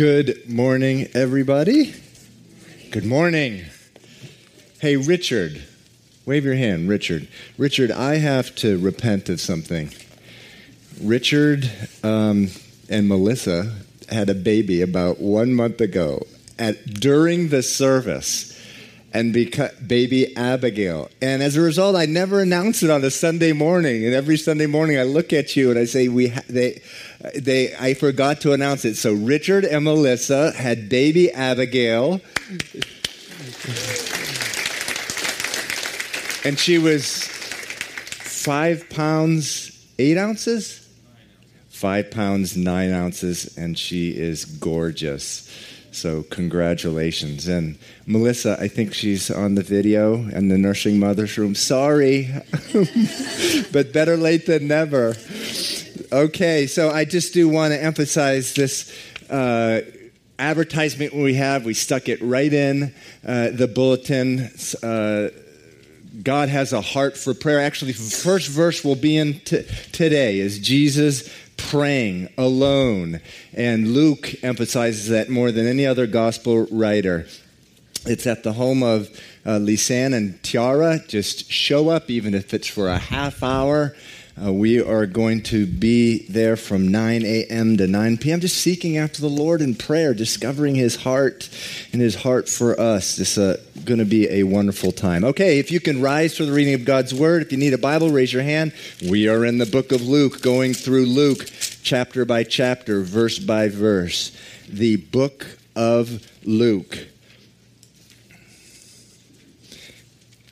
Good morning, everybody. Good morning. Hey, Richard, wave your hand, Richard. Richard, I have to repent of something. Richard um, and Melissa had a baby about one month ago. At, during the service, and beca- baby Abigail. And as a result, I never announce it on a Sunday morning. And every Sunday morning, I look at you and I say, "We ha- they, they, I forgot to announce it." So Richard and Melissa had baby Abigail, and she was five pounds eight ounces, five pounds nine ounces, and she is gorgeous. So, congratulations. And Melissa, I think she's on the video in the nursing mother's room. Sorry, but better late than never. Okay, so I just do want to emphasize this. Uh, advertisement we have, we stuck it right in uh, the bulletin. Uh, God has a heart for prayer. Actually, the first verse we'll be in t- today is Jesus praying alone. And Luke emphasizes that more than any other gospel writer. It's at the home of uh, Lisanne and Tiara. Just show up, even if it's for a half hour. Uh, we are going to be there from 9 a.m. to 9 p.m., just seeking after the Lord in prayer, discovering His heart and His heart for us. It's uh, going to be a wonderful time. Okay, if you can rise for the reading of God's Word, if you need a Bible, raise your hand. We are in the book of Luke, going through Luke chapter by chapter, verse by verse. The book of Luke.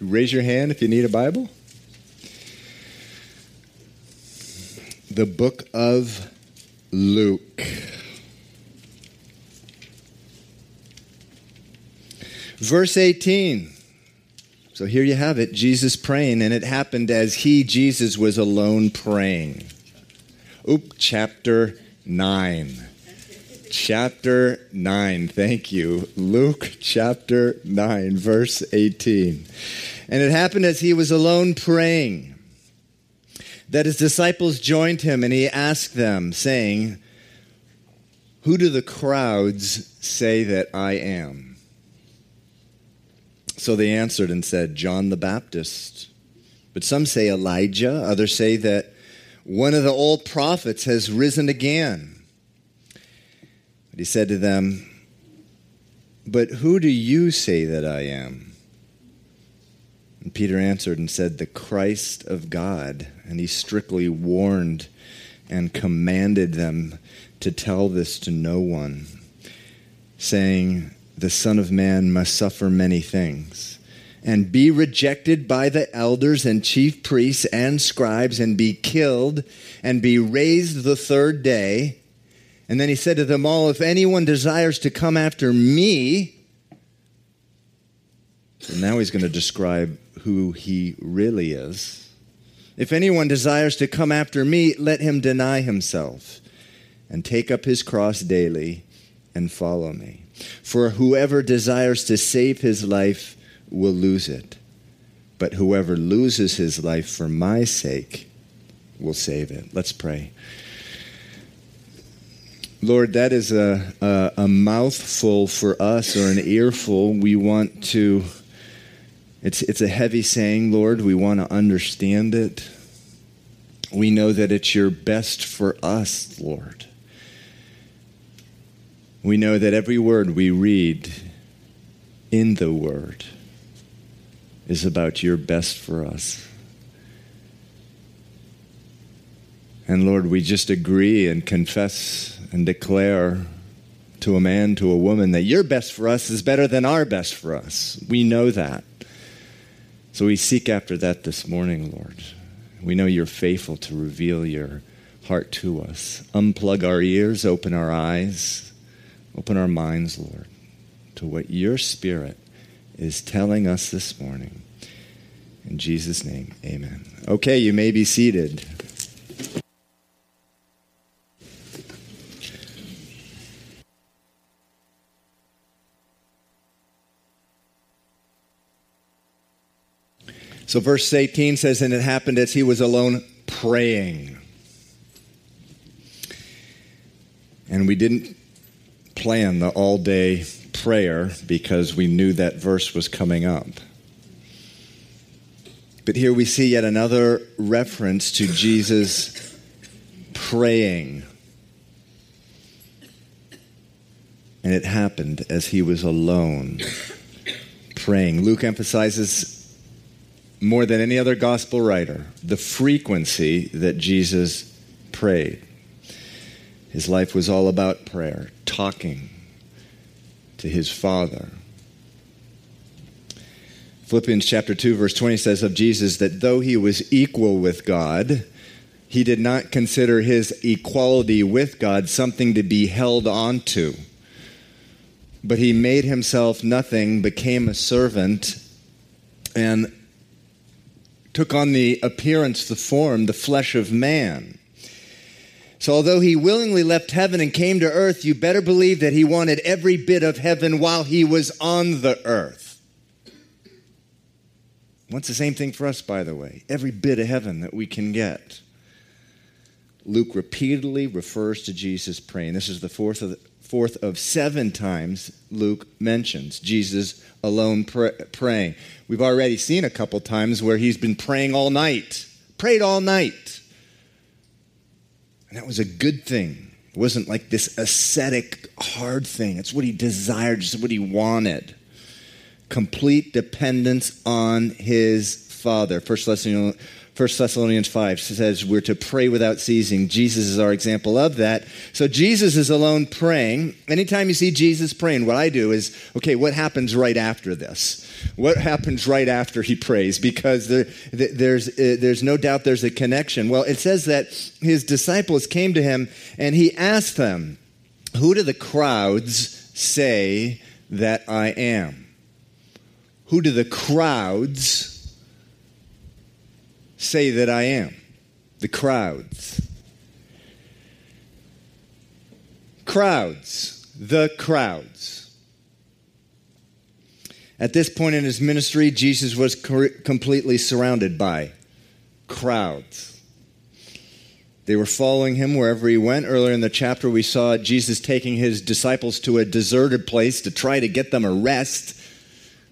Raise your hand if you need a Bible. The book of Luke. Verse 18. So here you have it Jesus praying, and it happened as he, Jesus, was alone praying. Oop, chapter 9. Chapter 9, thank you. Luke chapter 9, verse 18. And it happened as he was alone praying that his disciples joined him and he asked them, saying, Who do the crowds say that I am? So they answered and said, John the Baptist. But some say Elijah, others say that one of the old prophets has risen again. But he said to them, But who do you say that I am? And Peter answered and said, The Christ of God. And he strictly warned and commanded them to tell this to no one, saying, The Son of Man must suffer many things, and be rejected by the elders and chief priests and scribes, and be killed, and be raised the third day. And then he said to them all, If anyone desires to come after me, so now he's going to describe who he really is. If anyone desires to come after me, let him deny himself and take up his cross daily and follow me. For whoever desires to save his life will lose it, but whoever loses his life for my sake will save it. Let's pray. Lord, that is a, a, a mouthful for us or an earful. We want to it's, it's a heavy saying, Lord. We want to understand it. We know that it's your best for us, Lord. We know that every word we read in the Word is about your best for us. And Lord, we just agree and confess and declare to a man, to a woman, that your best for us is better than our best for us. We know that. So we seek after that this morning, Lord. We know you're faithful to reveal your heart to us. Unplug our ears, open our eyes, open our minds, Lord, to what your Spirit is telling us this morning. In Jesus' name, amen. Okay, you may be seated. So, verse 18 says, And it happened as he was alone praying. And we didn't plan the all day prayer because we knew that verse was coming up. But here we see yet another reference to Jesus praying. And it happened as he was alone praying. Luke emphasizes more than any other gospel writer the frequency that Jesus prayed. His life was all about prayer, talking to his Father. Philippians chapter 2 verse 20 says of Jesus that though he was equal with God, he did not consider his equality with God something to be held on to. But he made himself nothing, became a servant, and took on the appearance, the form, the flesh of man. So, although he willingly left heaven and came to earth, you better believe that he wanted every bit of heaven while he was on the earth. Wants the same thing for us, by the way. Every bit of heaven that we can get. Luke repeatedly refers to Jesus praying. This is the fourth of, the, fourth of seven times Luke mentions Jesus alone praying. We've already seen a couple times where he's been praying all night, prayed all night. And that was a good thing. It wasn't like this ascetic, hard thing. It's what he desired, it's what he wanted. Complete dependence on his Father. First Thessalonians 1 Thessalonians 5 says we're to pray without ceasing. Jesus is our example of that. So Jesus is alone praying. Anytime you see Jesus praying, what I do is, okay, what happens right after this? What happens right after he prays? Because there, there's, uh, there's no doubt there's a connection. Well, it says that his disciples came to him and he asked them, Who do the crowds say that I am? Who do the crowds say that I am? The crowds. Crowds. The crowds. At this point in his ministry, Jesus was completely surrounded by crowds. They were following him wherever he went. Earlier in the chapter, we saw Jesus taking his disciples to a deserted place to try to get them a rest.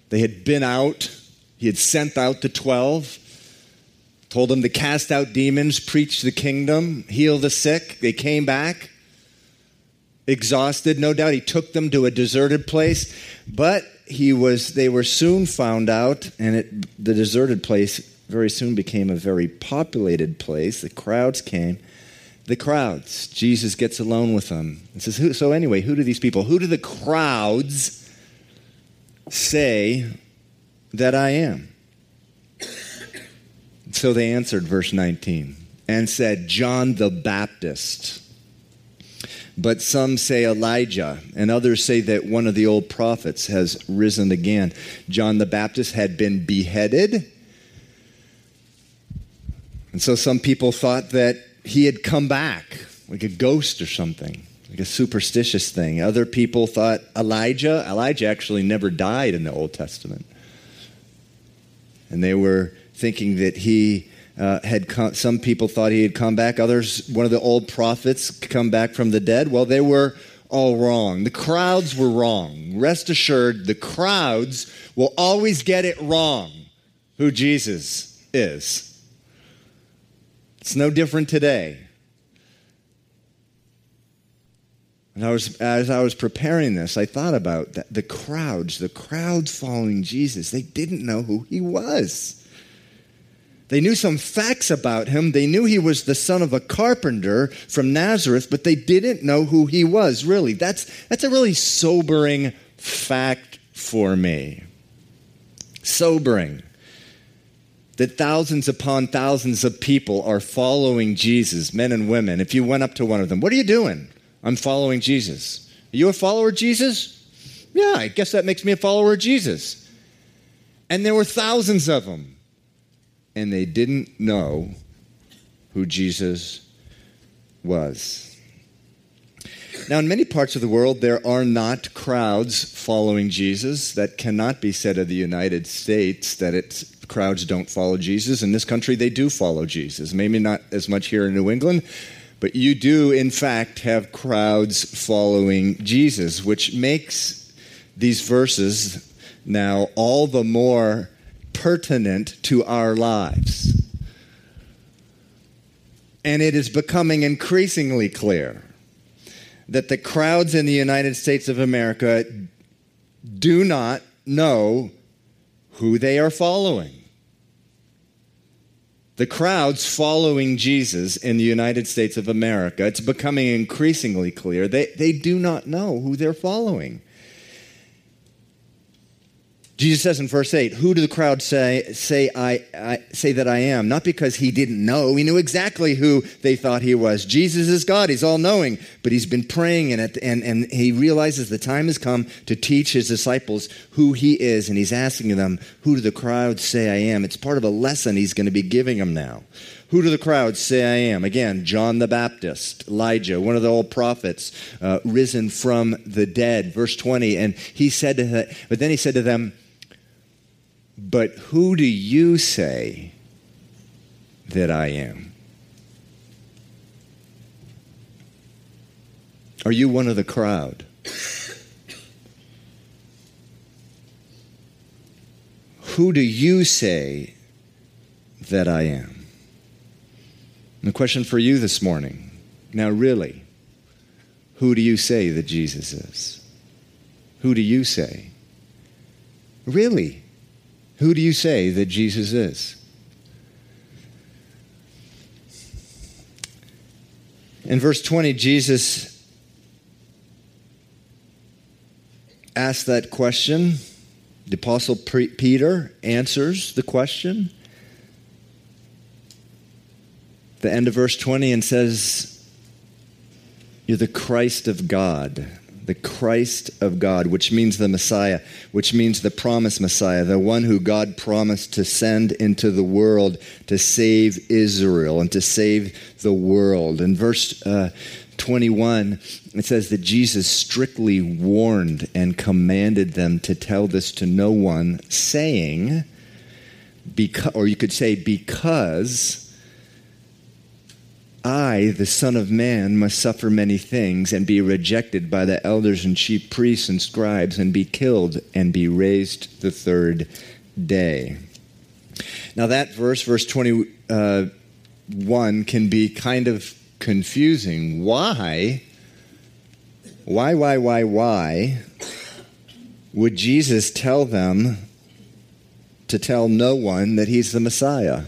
They had been out, he had sent out the 12 told them to cast out demons, preach the kingdom, heal the sick. They came back exhausted, no doubt. He took them to a deserted place, but he was they were soon found out and it, the deserted place very soon became a very populated place. The crowds came. The crowds. Jesus gets alone with them and says, So, anyway, who do these people, who do the crowds say that I am? So they answered, verse 19, and said, John the Baptist. But some say Elijah, and others say that one of the old prophets has risen again. John the Baptist had been beheaded. And so some people thought that he had come back, like a ghost or something, like a superstitious thing. Other people thought Elijah, Elijah actually never died in the Old Testament. And they were thinking that he uh, had come, some people thought he had come back. Others, one of the old prophets, come back from the dead. Well, they were all wrong. The crowds were wrong. Rest assured, the crowds will always get it wrong who Jesus is. It's no different today. And I was, as I was preparing this, I thought about that, the crowds, the crowds following Jesus. They didn't know who he was. They knew some facts about him. They knew he was the son of a carpenter from Nazareth, but they didn't know who he was, really. That's, that's a really sobering fact for me. Sobering. That thousands upon thousands of people are following Jesus, men and women. If you went up to one of them, what are you doing? I'm following Jesus. Are you a follower of Jesus? Yeah, I guess that makes me a follower of Jesus. And there were thousands of them and they didn't know who Jesus was. Now, in many parts of the world, there are not crowds following Jesus. That cannot be said of the United States, that it's, crowds don't follow Jesus. In this country, they do follow Jesus. Maybe not as much here in New England, But you do, in fact, have crowds following Jesus, which makes these verses now all the more pertinent to our lives. And it is becoming increasingly clear that the crowds in the United States of America do not know who they are following. The crowds following Jesus in the United States of America, it's becoming increasingly clear, they, they do not know who they're following. Jesus says in verse 8, Who do the crowd say, say, I, I, say that I am? Not because he didn't know. He knew exactly who they thought he was. Jesus is God. He's all knowing. But he's been praying and, and, and he realizes the time has come to teach his disciples who he is. And he's asking them, Who do the crowd say I am? It's part of a lesson he's going to be giving them now. Who do the crowds say I am? Again, John the Baptist, Elijah, one of the old prophets, uh, risen from the dead. Verse 20. And he said to them, but then he said to them, but who do you say that I am? Are you one of the crowd? Who do you say that I am? And the question for you this morning now, really, who do you say that Jesus is? Who do you say? Really? Who do you say that Jesus is? In verse 20, Jesus asked that question. The Apostle Peter answers the question. The end of verse 20 and says, You're the Christ of God the Christ of God, which means the Messiah, which means the promised Messiah, the one who God promised to send into the world to save Israel and to save the world. In verse uh, 21, it says that Jesus strictly warned and commanded them to tell this to no one, saying, because, or you could say, because I, the Son of Man, must suffer many things and be rejected by the elders and chief priests and scribes and be killed and be raised the third day. Now, that verse, verse 21, uh, can be kind of confusing. Why? Why, why, why, why would Jesus tell them to tell no one that he's the Messiah?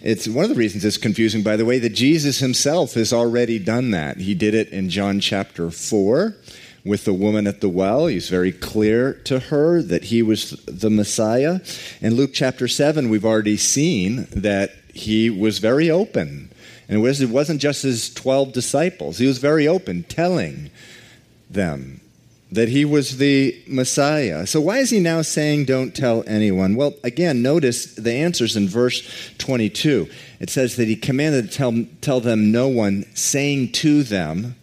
It's one of the reasons it's confusing, by the way, that Jesus himself has already done that. He did it in John chapter 4 with the woman at the well. He's very clear to her that he was the Messiah. In Luke chapter 7, we've already seen that he was very open. And it wasn't just his 12 disciples, he was very open, telling them that he was the Messiah. So, why is he now saying, Don't tell anyone? Well, again, notice the answers in verse 22. It says that he commanded to tell, tell them no one, saying to them,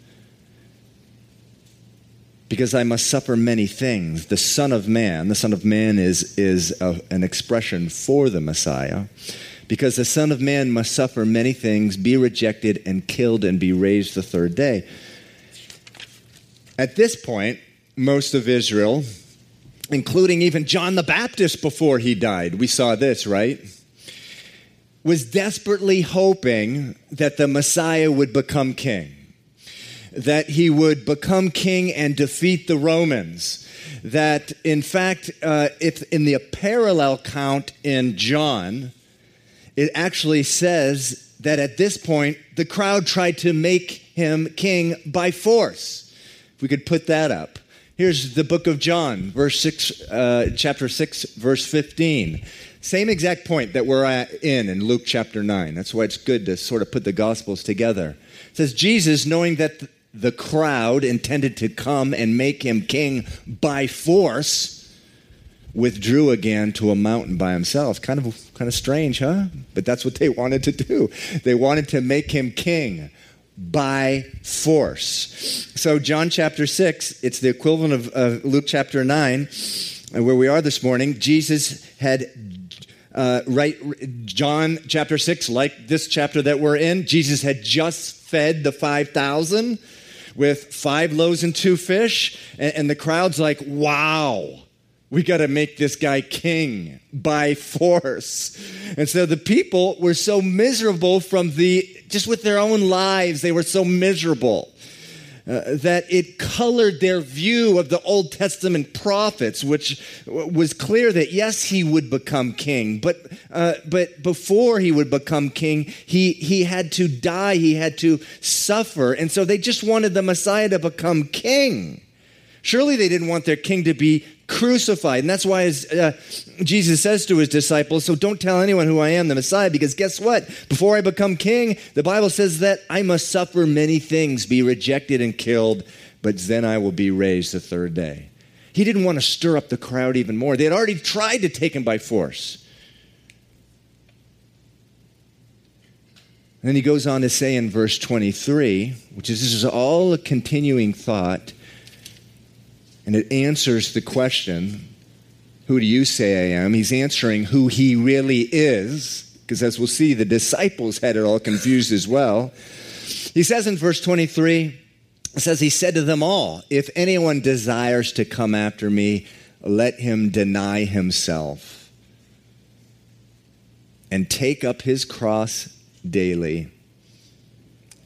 because I must suffer many things. The Son of Man, the Son of Man is, is a, an expression for the Messiah. Because the Son of Man must suffer many things, be rejected and killed, and be raised the third day. At this point, most of Israel, including even John the Baptist before he died. We saw this, right? Was desperately hoping that the Messiah would become king, that he would become king and defeat the Romans. That, in fact, uh, if in the parallel count in John, it actually says that at this point, the crowd tried to make him king by force. If we could put that up. Here's the book of John, verse six, uh, chapter six, verse fifteen. Same exact point that we're in in Luke chapter nine. That's why it's good to sort of put the gospels together. It says Jesus, knowing that the crowd intended to come and make him king by force, withdrew again to a mountain by himself. Kind of kind of strange, huh? But that's what they wanted to do. They wanted to make him king by force. So, John chapter 6, it's the equivalent of, of Luke chapter 9, where we are this morning. Jesus had uh, right, John chapter 6, like this chapter that we're in, Jesus had just fed the 5,000 with five loaves and two fish. And, and the crowd's like, wow, we got to make this guy king by force. And so the people were so miserable from the, just with their own lives, they were so miserable uh, that it colored their view of the Old Testament prophets, which was clear that yes, he would become king, but uh, but before he would become king, he he had to die, he had to suffer, and so they just wanted the Messiah to become king. Surely they didn't want their king to be crucified. And that's why his, uh, Jesus says to his disciples, So don't tell anyone who I am, the Messiah, because guess what? Before I become king, the Bible says that I must suffer many things, be rejected and killed, but then I will be raised the third day. He didn't want to stir up the crowd even more. They had already tried to take him by force. And then he goes on to say in verse 23, which is this is all a continuing thought and it answers the question who do you say I am? He's answering who he really is, because as we'll see, the disciples had it all confused as well. He says in verse 23, it says, He said to them all, If anyone desires to come after me, let him deny himself and take up his cross daily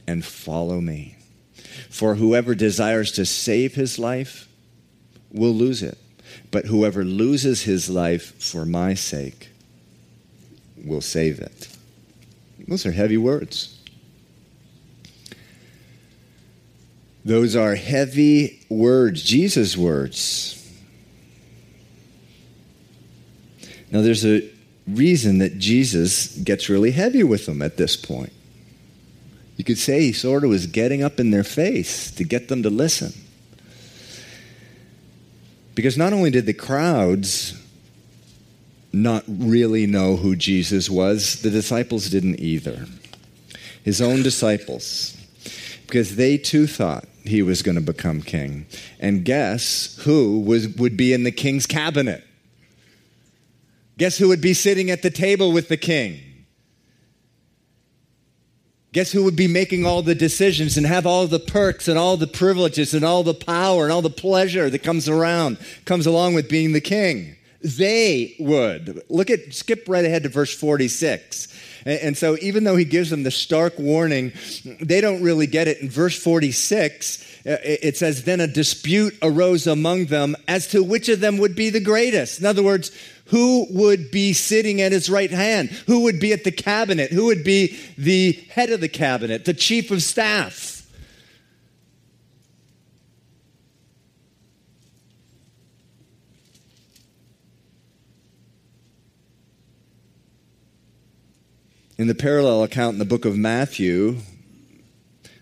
and follow me. For whoever desires to save his life will lose it. But whoever loses his life for my sake will save it. Those are heavy words. Those are heavy words, Jesus' words. Now, there's a reason that Jesus gets really heavy with them at this point. You could say he sort of was getting up in their face to get them to listen. Because not only did the crowds not really know who Jesus was, the disciples didn't either. His own disciples. Because they too thought he was going to become king. And guess who was, would be in the king's cabinet? Guess who would be sitting at the table with the king? Guess who would be making all the decisions and have all the perks and all the privileges and all the power and all the pleasure that comes around, comes along with being the king? They would. Look at, skip right ahead to verse 46. And, so, even though he gives them the stark warning, they don't really get it. In verse 46, uh, it says, Then a dispute arose among them as to which of them would be the greatest. In other words, who would be sitting at his right hand? Who would be at the cabinet? Who would be the head of the cabinet, the chief of staff? In the parallel account in the book of Matthew,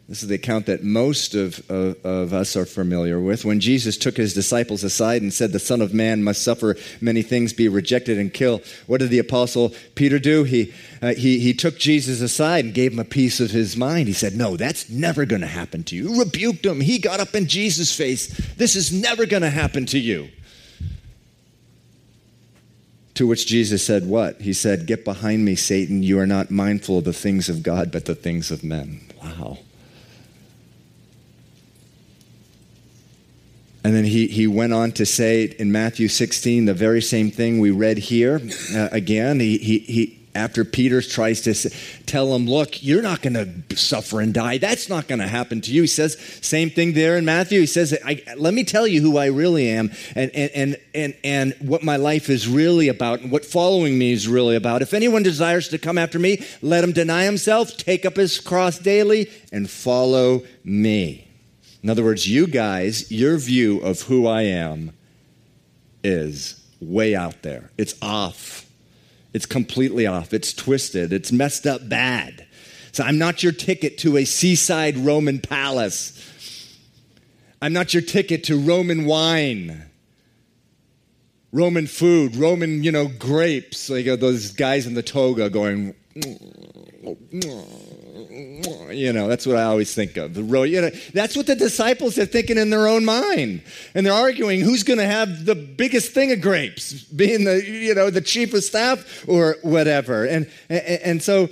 this is the account that most of, of, of, us are familiar with. When Jesus took his disciples aside and said, The Son of Man must suffer many things, be rejected, and killed, what did the Apostle Peter do? He, uh, he, he took Jesus aside and gave him a piece of his mind. He said, No, that's never going to happen to you. Rebuked him. He got up in Jesus' face. This is never going to happen to you. To which Jesus said, What? He said, Get behind me, Satan. You are not mindful of the things of God, but the things of men. Wow. And then he, he went on to say in Matthew 16 the very same thing we read here. Uh, again, he, he, he, after Peter tries to tell him, Look, you're not going to suffer and die. That's not going to happen to you. He says, same thing there in Matthew. He says, Let me tell you who I really am and, and, and, and, and what my life is really about and what following me is really about. If anyone desires to come after me, let him deny himself, take up his cross daily, and follow me. In other words, you guys, your view of who I am is way out there. It's off. It's completely off. It's twisted. It's messed up bad. So I'm not your ticket to a seaside Roman palace. I'm not your ticket to Roman wine. Roman food, Roman, you know, grapes, like those guys in the toga going, You know, that's what I always think of. The road, you know, that's what the disciples are thinking in their own mind. And they're arguing who's going to have the biggest thing of grapes, being the, you know, the chief of staff or whatever. And, and, and so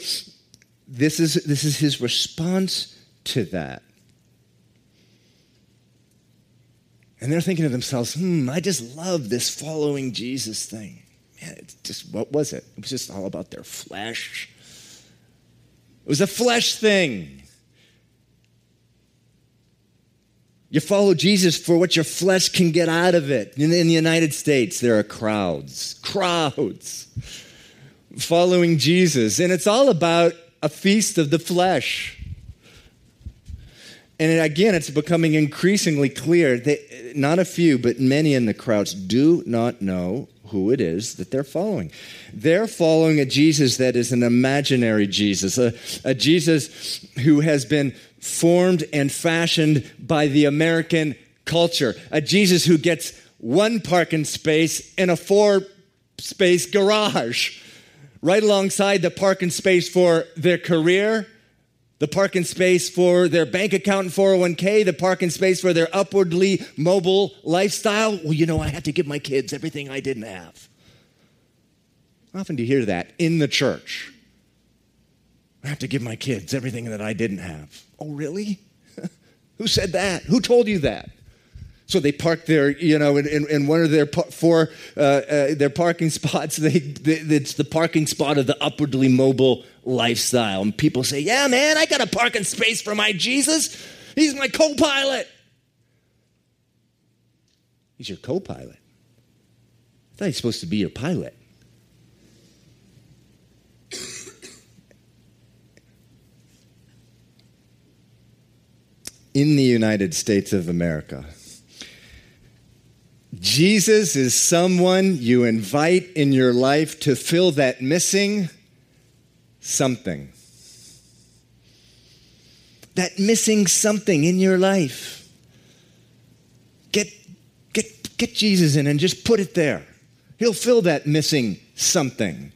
this is, this is his response to that. And they're thinking to themselves, hmm, I just love this following Jesus thing. Man, it's just, what was it? It was just all about their flesh. It was a flesh thing. You follow Jesus for what your flesh can get out of it. In, in the United States, there are crowds, crowds following Jesus. And it's all about a feast of the flesh. And again, it's becoming increasingly clear that not a few, but many in the crowds do not know who it is that they're following. They're following a Jesus that is an imaginary Jesus, a, a Jesus who has been formed and fashioned by the American culture, a Jesus who gets one parking space in a four space garage, right alongside the parking space for their career the parking space for their bank account and 401k, the parking space for their upwardly mobile lifestyle. Well, you know, I had to give my kids everything I didn't have. Often do you hear that in the church? I have to give my kids everything that I didn't have. Oh, really? Who said that? Who told you that? So they park their, you know, in, in, in one of their four uh, uh, their parking spots. They, they, it's the parking spot of the upwardly mobile lifestyle. And people say, "Yeah, man, I got a parking space for my Jesus. He's my co-pilot." He's your co-pilot. I thought he's supposed to be your pilot. In the United States of America, Jesus is someone you invite in your life to fill that missing something. That missing something in your life. Get, get, get Jesus in and just put it there. He'll fill that missing something.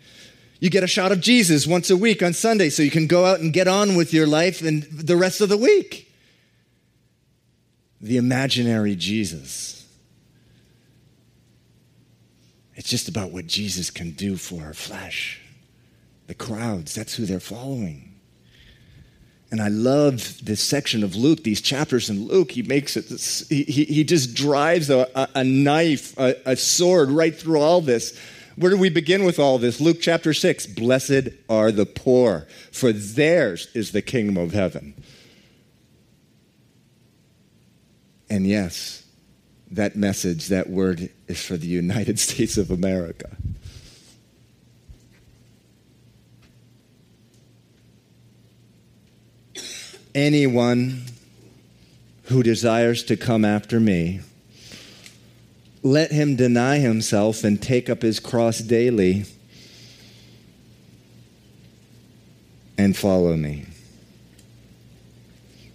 You get a shot of Jesus once a week on Sunday so you can go out and get on with your life and the rest of the week. The imaginary Jesus. It's just about what Jesus can do for our flesh. The crowds, that's who they're following. And I love this section of Luke, these chapters in Luke. He makes it, he, he just drives a, a, knife, a, a sword right through all this. Where do we begin with all this? Luke chapter 6 Blessed are the poor, for theirs is the kingdom of heaven. And yes, that message, that word is for the United States of America. Anyone who desires to come after me, let him deny himself and take up his cross daily and follow me.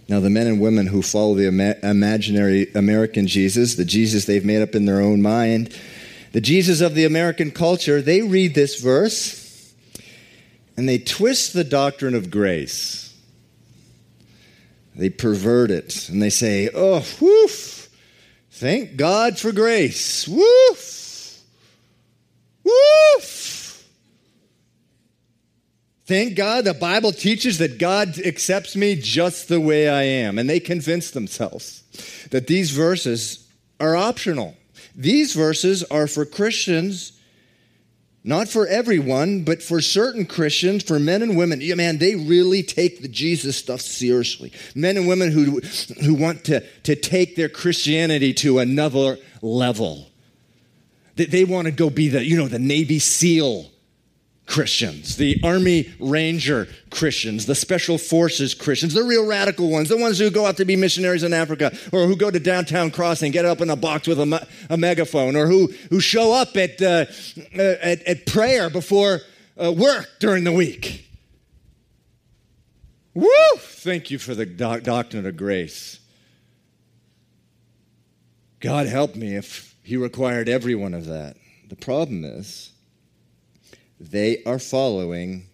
Now, the men and women who follow the ima- imaginary American Jesus, the Jesus they've made up in their own mind, the Jesus of the American culture, they read this verse and they twist the doctrine of grace. They pervert it and they say, oh, woof, thank God for grace. Woof, woof. Thank God the Bible teaches that God accepts me just the way I am. And they convince themselves that these verses are optional. These verses are for Christians, not for everyone, but for certain Christians, for men and women. Yeah, man, they really take the Jesus stuff seriously. Men and women who, who want to, to take their Christianity to another level. They, they want to go be the, you know, the Navy SEAL Christians, the Army Ranger Christians, the Special Forces Christians, the real radical ones, the ones who go out to be missionaries in Africa, or who go to downtown crossing, get up in a box with a, a megaphone, or who, who show up at, uh, uh, at, at, prayer before uh, work during the week. Woo! Thank you for the doc- doctrine of grace. God help me if He required every one of that. The problem is, they are following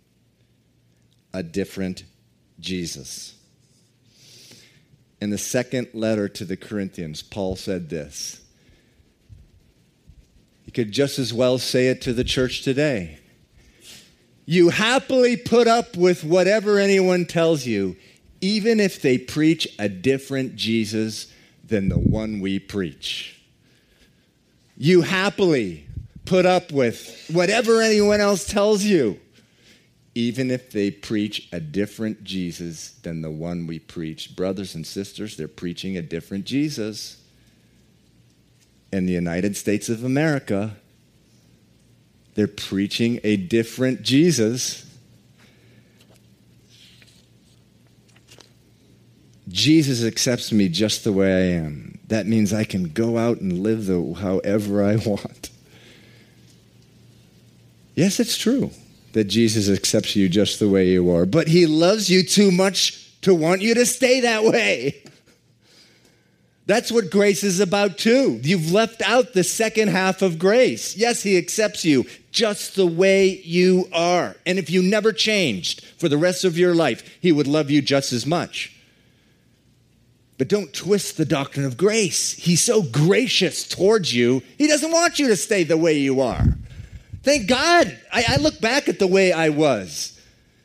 a different Jesus. In the second letter to the Corinthians, Paul said this. He could just as well say it to the church today. You happily put up with whatever anyone tells you, even if they preach a different Jesus than the one we preach. You happily put up with whatever anyone else tells you, even if they preach a different Jesus than the one we preach. Brothers and sisters, they're preaching a different Jesus. In the United States of America, they're preaching a different Jesus. Jesus accepts me just the way I am. That means I can go out and live the, however I want. Yes, it's true that Jesus accepts you just the way you are, but he loves you too much to want you to stay that way. That's what grace is about, too. You've left out the second half of grace. Yes, he accepts you just the way you are. And if you never changed for the rest of your life, he would love you just as much. But don't twist the doctrine of grace. He's so gracious towards you, he doesn't want you to stay the way you are. Thank God. I, I look back at the way I was.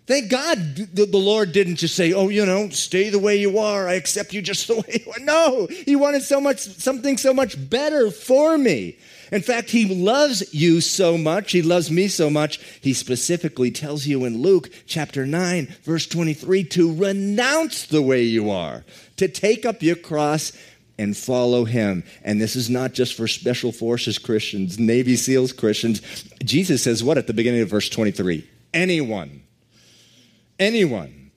Thank God the, the, Lord didn't just say, "Oh, you know, stay the way you are. I accept you just the way you are." No, He wanted so much, something so much better for me. In fact, He loves you so much. He loves me so much. He specifically tells you in Luke chapter nine, verse twenty-three, to renounce the way you are, to take up your cross and follow him. And this is not just for special forces Christians, Navy SEALs Christians. Jesus says what at the beginning of verse 23? Anyone. Anyone.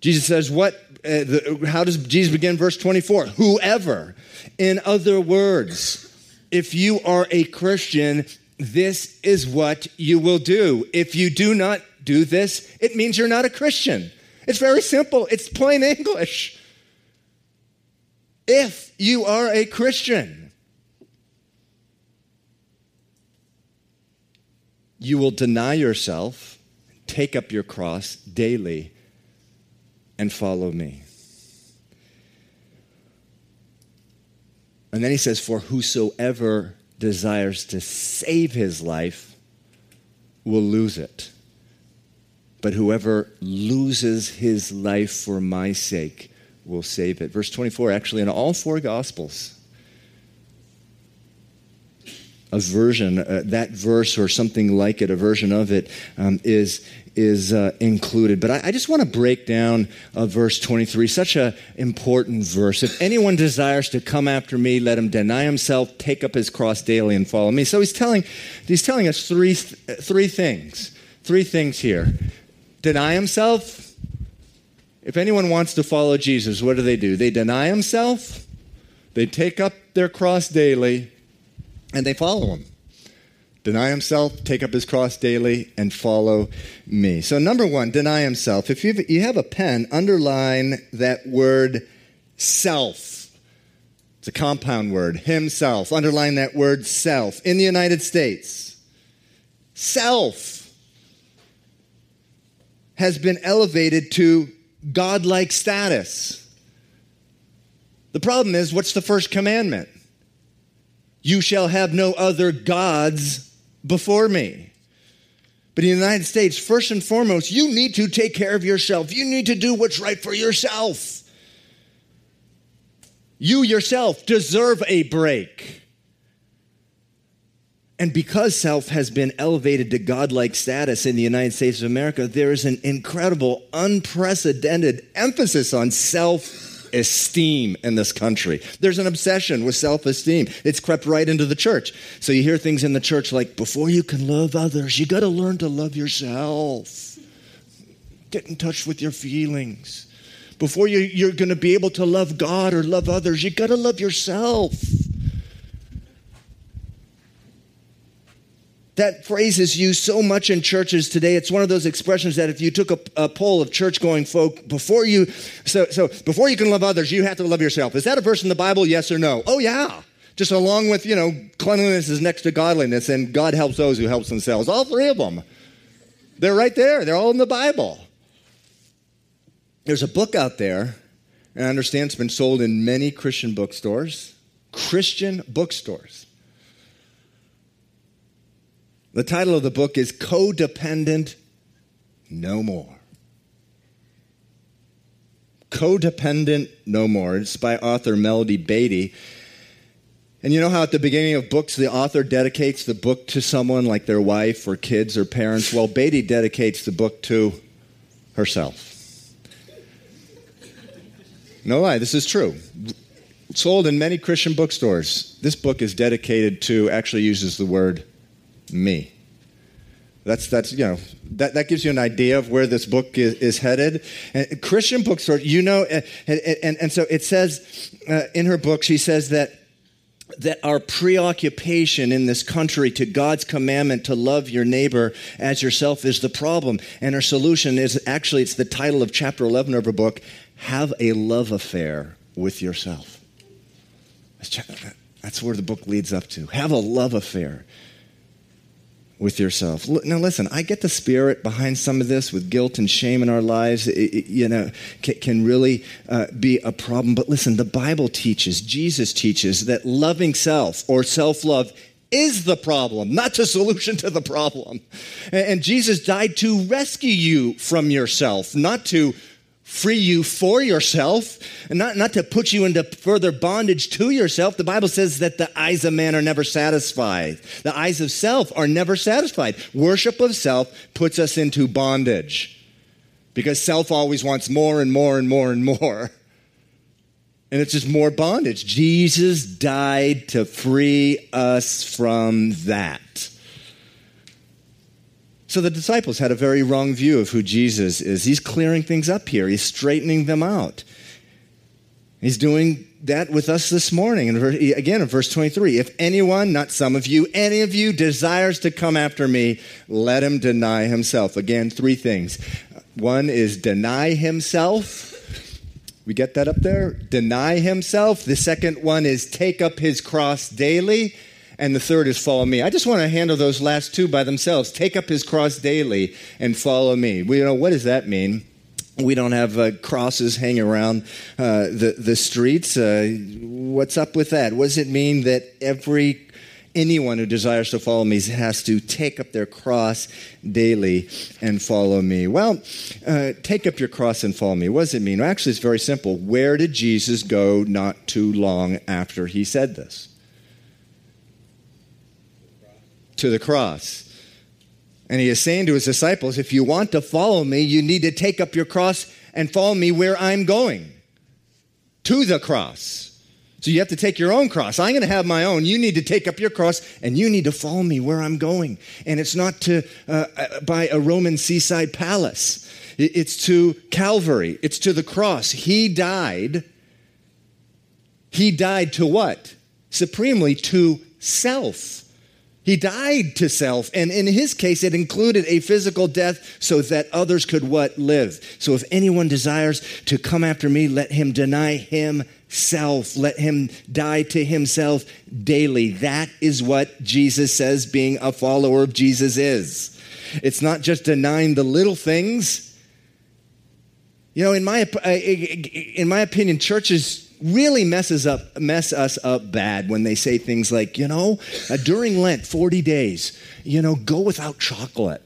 Jesus says what? Uh, the, how does Jesus begin verse 24? Whoever. In other words, if you are a Christian, this is what you will do. If you do not do this, it means you're not a Christian. It's very simple, it's plain English if you are a Christian. You will deny yourself, take up your cross daily, and follow me. And then he says, For whosoever desires to save his life will lose it. But whoever loses his life for my sake will save it. Verse 24, actually, in all four Gospels, a version, uh, that verse or something like it, a version of it, um, is is uh, included. But I, I just want to break down uh, verse 23, such an important verse. If anyone desires to come after me, let him deny himself, take up his cross daily, and follow me. So he's telling, he's telling us three, three things. Three things here. Deny himself, if anyone wants to follow Jesus, what do they do? They deny himself, they take up their cross daily, and they follow him. Deny himself, take up his cross daily, and follow me. So, number one, deny himself. If you have a pen, underline that word self. It's a compound word, himself. Underline that word self. In the United States, self has been elevated to godlike status. The problem is, what's the first commandment? You shall have no other gods before me. But in the United States, first and foremost, you need to take care of yourself. You need to do what's right for yourself. You yourself deserve a break. And because self has been elevated to godlike status in the United States of America, there is an incredible, unprecedented emphasis on self esteem in this country. There's an obsession with self esteem. It's crept right into the church. So you hear things in the church like, before you can love others, you got to learn to love yourself. Get in touch with your feelings. Before you, you're going to be able to love God or love others, you got to love yourself. That phrase is used so much in churches today. It's one of those expressions that if you took a, a poll of church going folk before you, so, so before you can love others, you have to love yourself. Is that a verse in the Bible? Yes or no? Oh, yeah. Just along with, you know, cleanliness is next to godliness and God helps those who helps themselves. All three of them. They're right there. They're all in the Bible. there's a book out there, and I understand it's been sold in many Christian bookstores, Christian bookstores. The title of the book is Codependent No More. Codependent No More. It's by author Melody Beattie. And you know how at the beginning of books, the author dedicates the book to someone like their wife or kids or parents? Well, Beattie dedicates the book to herself. No lie, this is true. Sold in many Christian bookstores. This book is dedicated to, actually uses the word me. That's, that's you know, that, that gives you an idea of where this book is, is headed. And Christian bookstores, you know, and, and, and so it says uh, in her book, she says that that our preoccupation in this country to God's commandment to love your neighbor as yourself is the problem. And her solution is actually, it's the title of chapter 11 of her book have a love affair with yourself. That's where the book leads up to. Have a love affair with yourself. Now, listen, I get the spirit behind some of this with guilt and shame in our lives, it, it, you know, can, can really uh, be a problem. But listen, the Bible teaches, Jesus teaches that loving self or self love is the problem, not the solution to the problem. And, and Jesus died to rescue you from yourself, not to free you for yourself and not, not to put you into further bondage to yourself. The Bible says that the eyes of man are never satisfied. The eyes of self are never satisfied. Worship of self puts us into bondage because self always wants more and more and more and more. And it's just more bondage. Jesus died to free us from that. So the disciples had a very wrong view of who Jesus is. He's clearing things up here, he's straightening them out. He's doing that with us this morning. And again, in verse 23 if anyone, not some of you, any of you desires to come after me, let him deny himself. Again, three things. One is deny himself. We get that up there? Deny himself. The second one is take up his cross daily and the third is follow me. I just want to handle those last two by themselves. Take up his cross daily and follow me. We, you know, what does that mean? We don't have uh, crosses hanging around uh, the, the streets. Uh, what's up with that? What does it mean that every anyone who desires to follow me has to take up their cross daily and follow me. Well, uh, take up your cross and follow me. What does it mean? Well, actually, it's very simple. Where did Jesus go not too long after he said this? To the cross. And he is saying to his disciples, if you want to follow me, you need to take up your cross and follow me where I'm going to the cross. So you have to take your own cross. I'm going to have my own. You need to take up your cross and you need to follow me where I'm going. And it's not to uh, uh by a Roman seaside palace. It's to Calvary. It's to the cross. He died. He died to what? Supremely to self. He died to self, and in his case, it included a physical death so that others could what? Live. So if anyone desires to come after me, let him deny himself. Let him die to himself daily. That is what Jesus says being a follower of Jesus is. It's not just denying the little things. You know, in my, uh, in my opinion, churches really messes up mess us up bad when they say things like, you know, uh, during Lent, 40 days, you know, go without chocolate.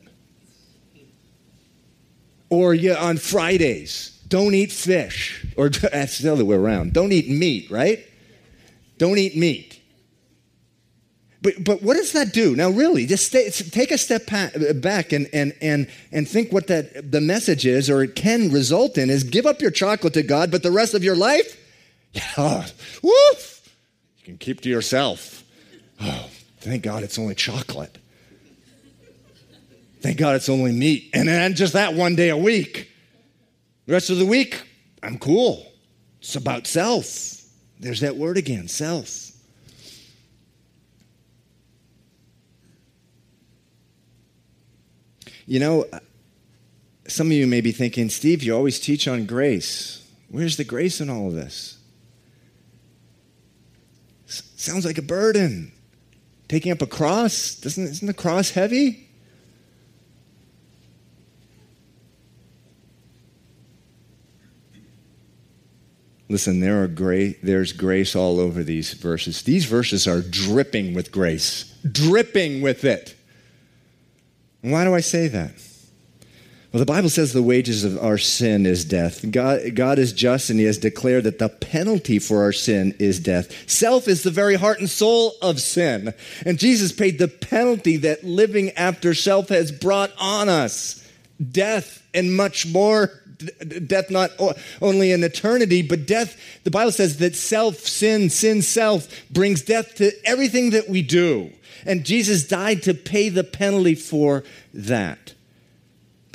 Or yeah, on Fridays, don't eat fish. Or that's the other way around. Don't eat meat, right? Don't eat meat. But, but what does that do? Now, really, just stay, take a step back and, and, and, and think what that, the message is, or it can result in, is give up your chocolate to God, but the rest of your life, Oh, woof! You can keep to yourself. Oh, thank God it's only chocolate. Thank God it's only meat. And then just that one day a week. The rest of the week, I'm cool. It's about self. There's that word again self. You know, uh, some of you may be thinking, Steve, you always teach on grace. Where's the grace in all of this? Sounds like a burden. Taking up a cross, doesn't, isn't the cross heavy? Listen, there are gra- there's grace all over these verses. These verses are dripping with grace, dripping with it. And why do I say that? Well, the Bible says the wages of our sin is death. God, God is just and He has declared that the penalty for our sin is death. Self is the very heart and soul of sin. And Jesus paid the penalty that living after self has brought on us death and much more. Death not only in eternity, but death, the Bible says that self, sin, sin, self brings death to everything that we do. And Jesus died to pay the penalty for that.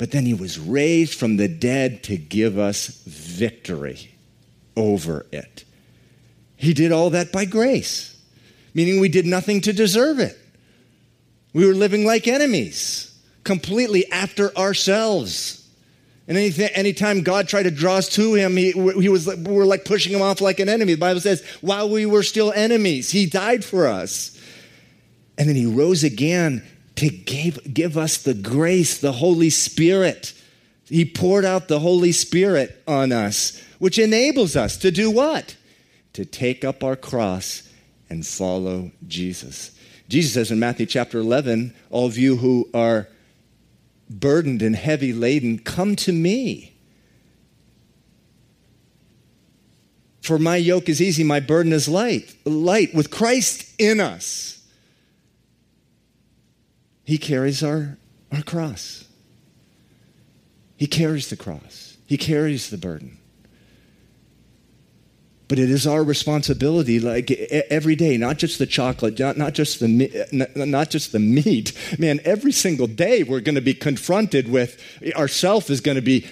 But then he was raised from the dead to give us victory over it. He did all that by grace, meaning we did nothing to deserve it. We were living like enemies, completely after ourselves. And anything, anytime God tried to draw us to him, he, he was, we were like pushing him off like an enemy. The Bible says, while we were still enemies, he died for us. And then he rose again to give, give us the grace, the Holy Spirit. He poured out the Holy Spirit on us, which enables us to do what? To take up our cross and follow Jesus. Jesus says in Matthew chapter 11, All of you who are burdened and heavy laden, come to me. For my yoke is easy, my burden is light. Light with Christ in us. He carries our, our cross. He carries the cross. He carries the burden. But it is our responsibility, like every day, not just the chocolate, not, not, just the, not just the meat. Man, every single day we're going to be confronted with, ourself is going to be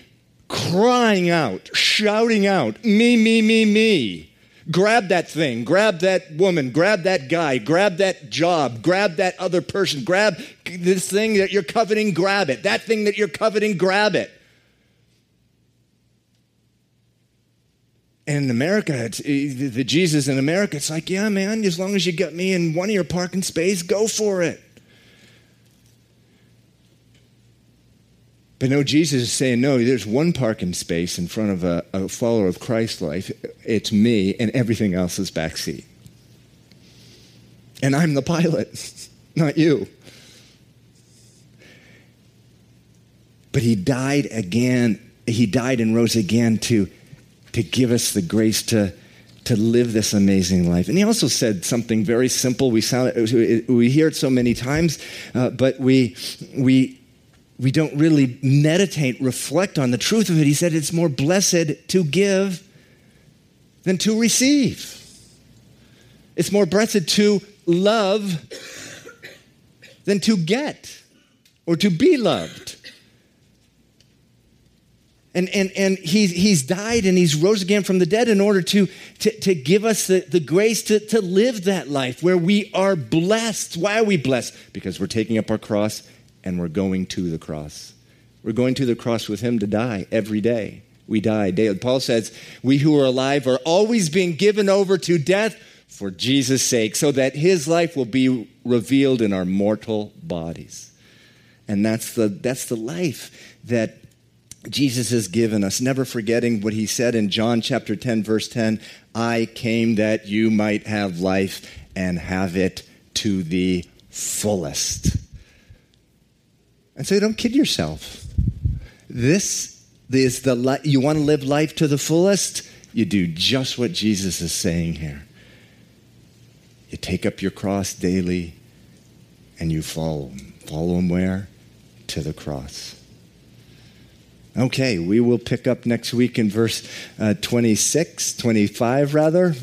crying out, shouting out, me, me, me, me. Grab that thing, grab that woman, grab that guy, grab that job, grab that other person, grab this thing that you're coveting, grab it. That thing that you're coveting, grab it. And in America, it's, eh, the Jesus in America, it's like, yeah, man, as long as you get me in one of your parking space, go for it. But no, Jesus is saying, no, there's one parking space in front of a, a follower of Christ's life. It's me, and everything else is backseat. And I'm the pilot, not you. But he died again. He died and rose again to, to give us the grace to, to live this amazing life. And he also said something very simple. We, sound, we hear it so many times, uh, but we, we we don't really meditate, reflect on the truth of it. He said it's more blessed to give than to receive. It's more blessed to love than to get or to be loved. And, and, and he's, he's died and he's rose again from the dead in order to, to, to give us the, the grace to, to live that life where we are blessed. Why are we blessed? Because we're taking up our cross and we're going to the cross. We're going to the cross with him to die every day. We die daily. Paul says, We who are alive are always being given over to death for Jesus' sake, so that his life will be revealed in our mortal bodies. And that's the, that's the life that Jesus has given us, never forgetting what he said in John chapter 10, verse 10 I came that you might have life and have it to the fullest. And so don't kid yourself. This is the you want to live life to the fullest, you do just what Jesus is saying here. You take up your cross daily and you follow him. Follow him where? To the cross. Okay, we will pick up next week in verse uh, 26, 25 rather.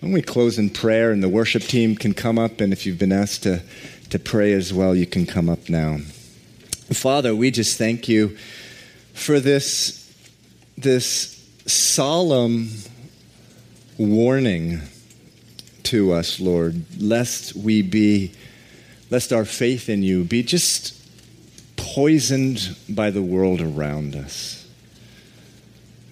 When we close in prayer and the worship team can come up, and if you've been asked to, to pray as well, you can come up now. Father, we just thank you for this, this solemn warning to us, Lord, lest we be, lest our faith in you be just poisoned by the world around us.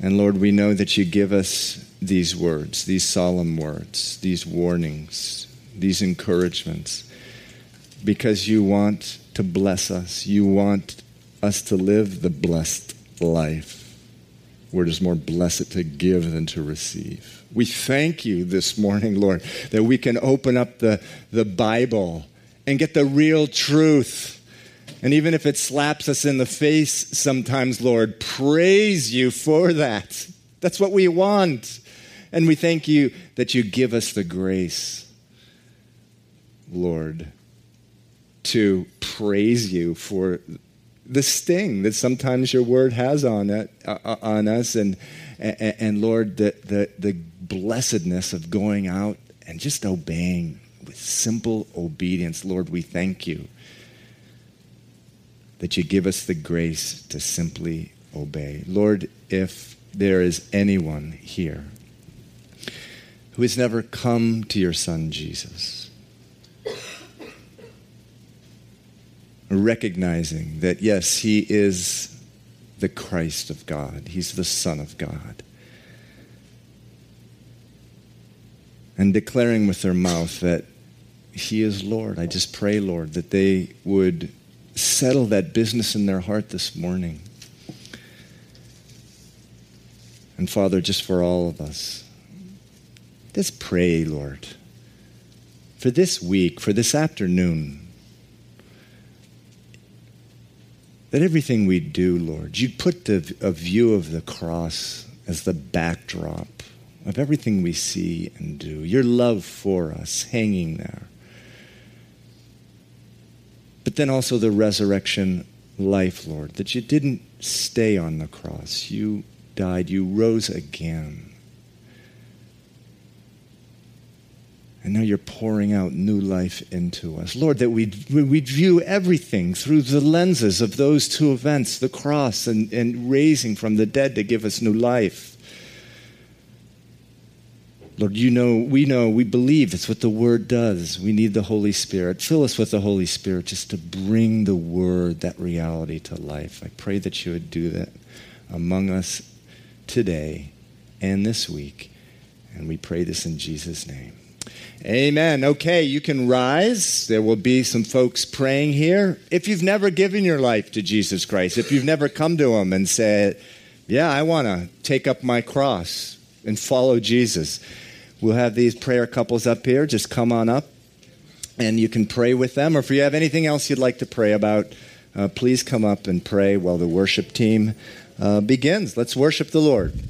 And Lord, we know that you give us these words, these solemn words, these warnings, these encouragements, because you want to bless us. You want us to live the blessed life. word is more blessed to give than to receive. We thank you this morning, Lord, that we can open up the, the Bible and get the real truth. And even if it slaps us in the face sometimes, Lord, praise you for that. That's what we want. And we thank you that you give us the grace, Lord, to praise you for the sting that sometimes your word has on it, uh, on us, and, and, and Lord, the, the, the blessedness of going out and just obeying with simple obedience. Lord, we thank you that you give us the grace to simply obey. Lord, if there is anyone here who has never come to your Son Jesus, recognizing that, yes, he is the Christ of God, he's the Son of God. And declaring with their mouth that he is Lord. I just pray, Lord, that they would settle that business in their heart this morning. And Father, just for all of us, just pray, Lord, for this week, for this afternoon, that everything we do, Lord, you put the, a view of the cross as the backdrop of everything we see and do, your love for us hanging there. But then also the resurrection life, Lord, that you didn't stay on the cross. You died, you rose again. And now you're pouring out new life into us. Lord, that we'd, we'd view everything through the lenses of those two events the cross and, and raising from the dead to give us new life. Lord, you know, we know, we believe it's what the Word does. We need the Holy Spirit. Fill us with the Holy Spirit just to bring the Word, that reality to life. I pray that you would do that among us today and this week. And we pray this in Jesus' name. Amen. Okay, you can rise. There will be some folks praying here. If you've never given your life to Jesus Christ, if you've never come to Him and said, Yeah, I want to take up my cross and follow Jesus, we'll have these prayer couples up here. Just come on up and you can pray with them. Or if you have anything else you'd like to pray about, uh, please come up and pray while the worship team uh, begins. Let's worship the Lord.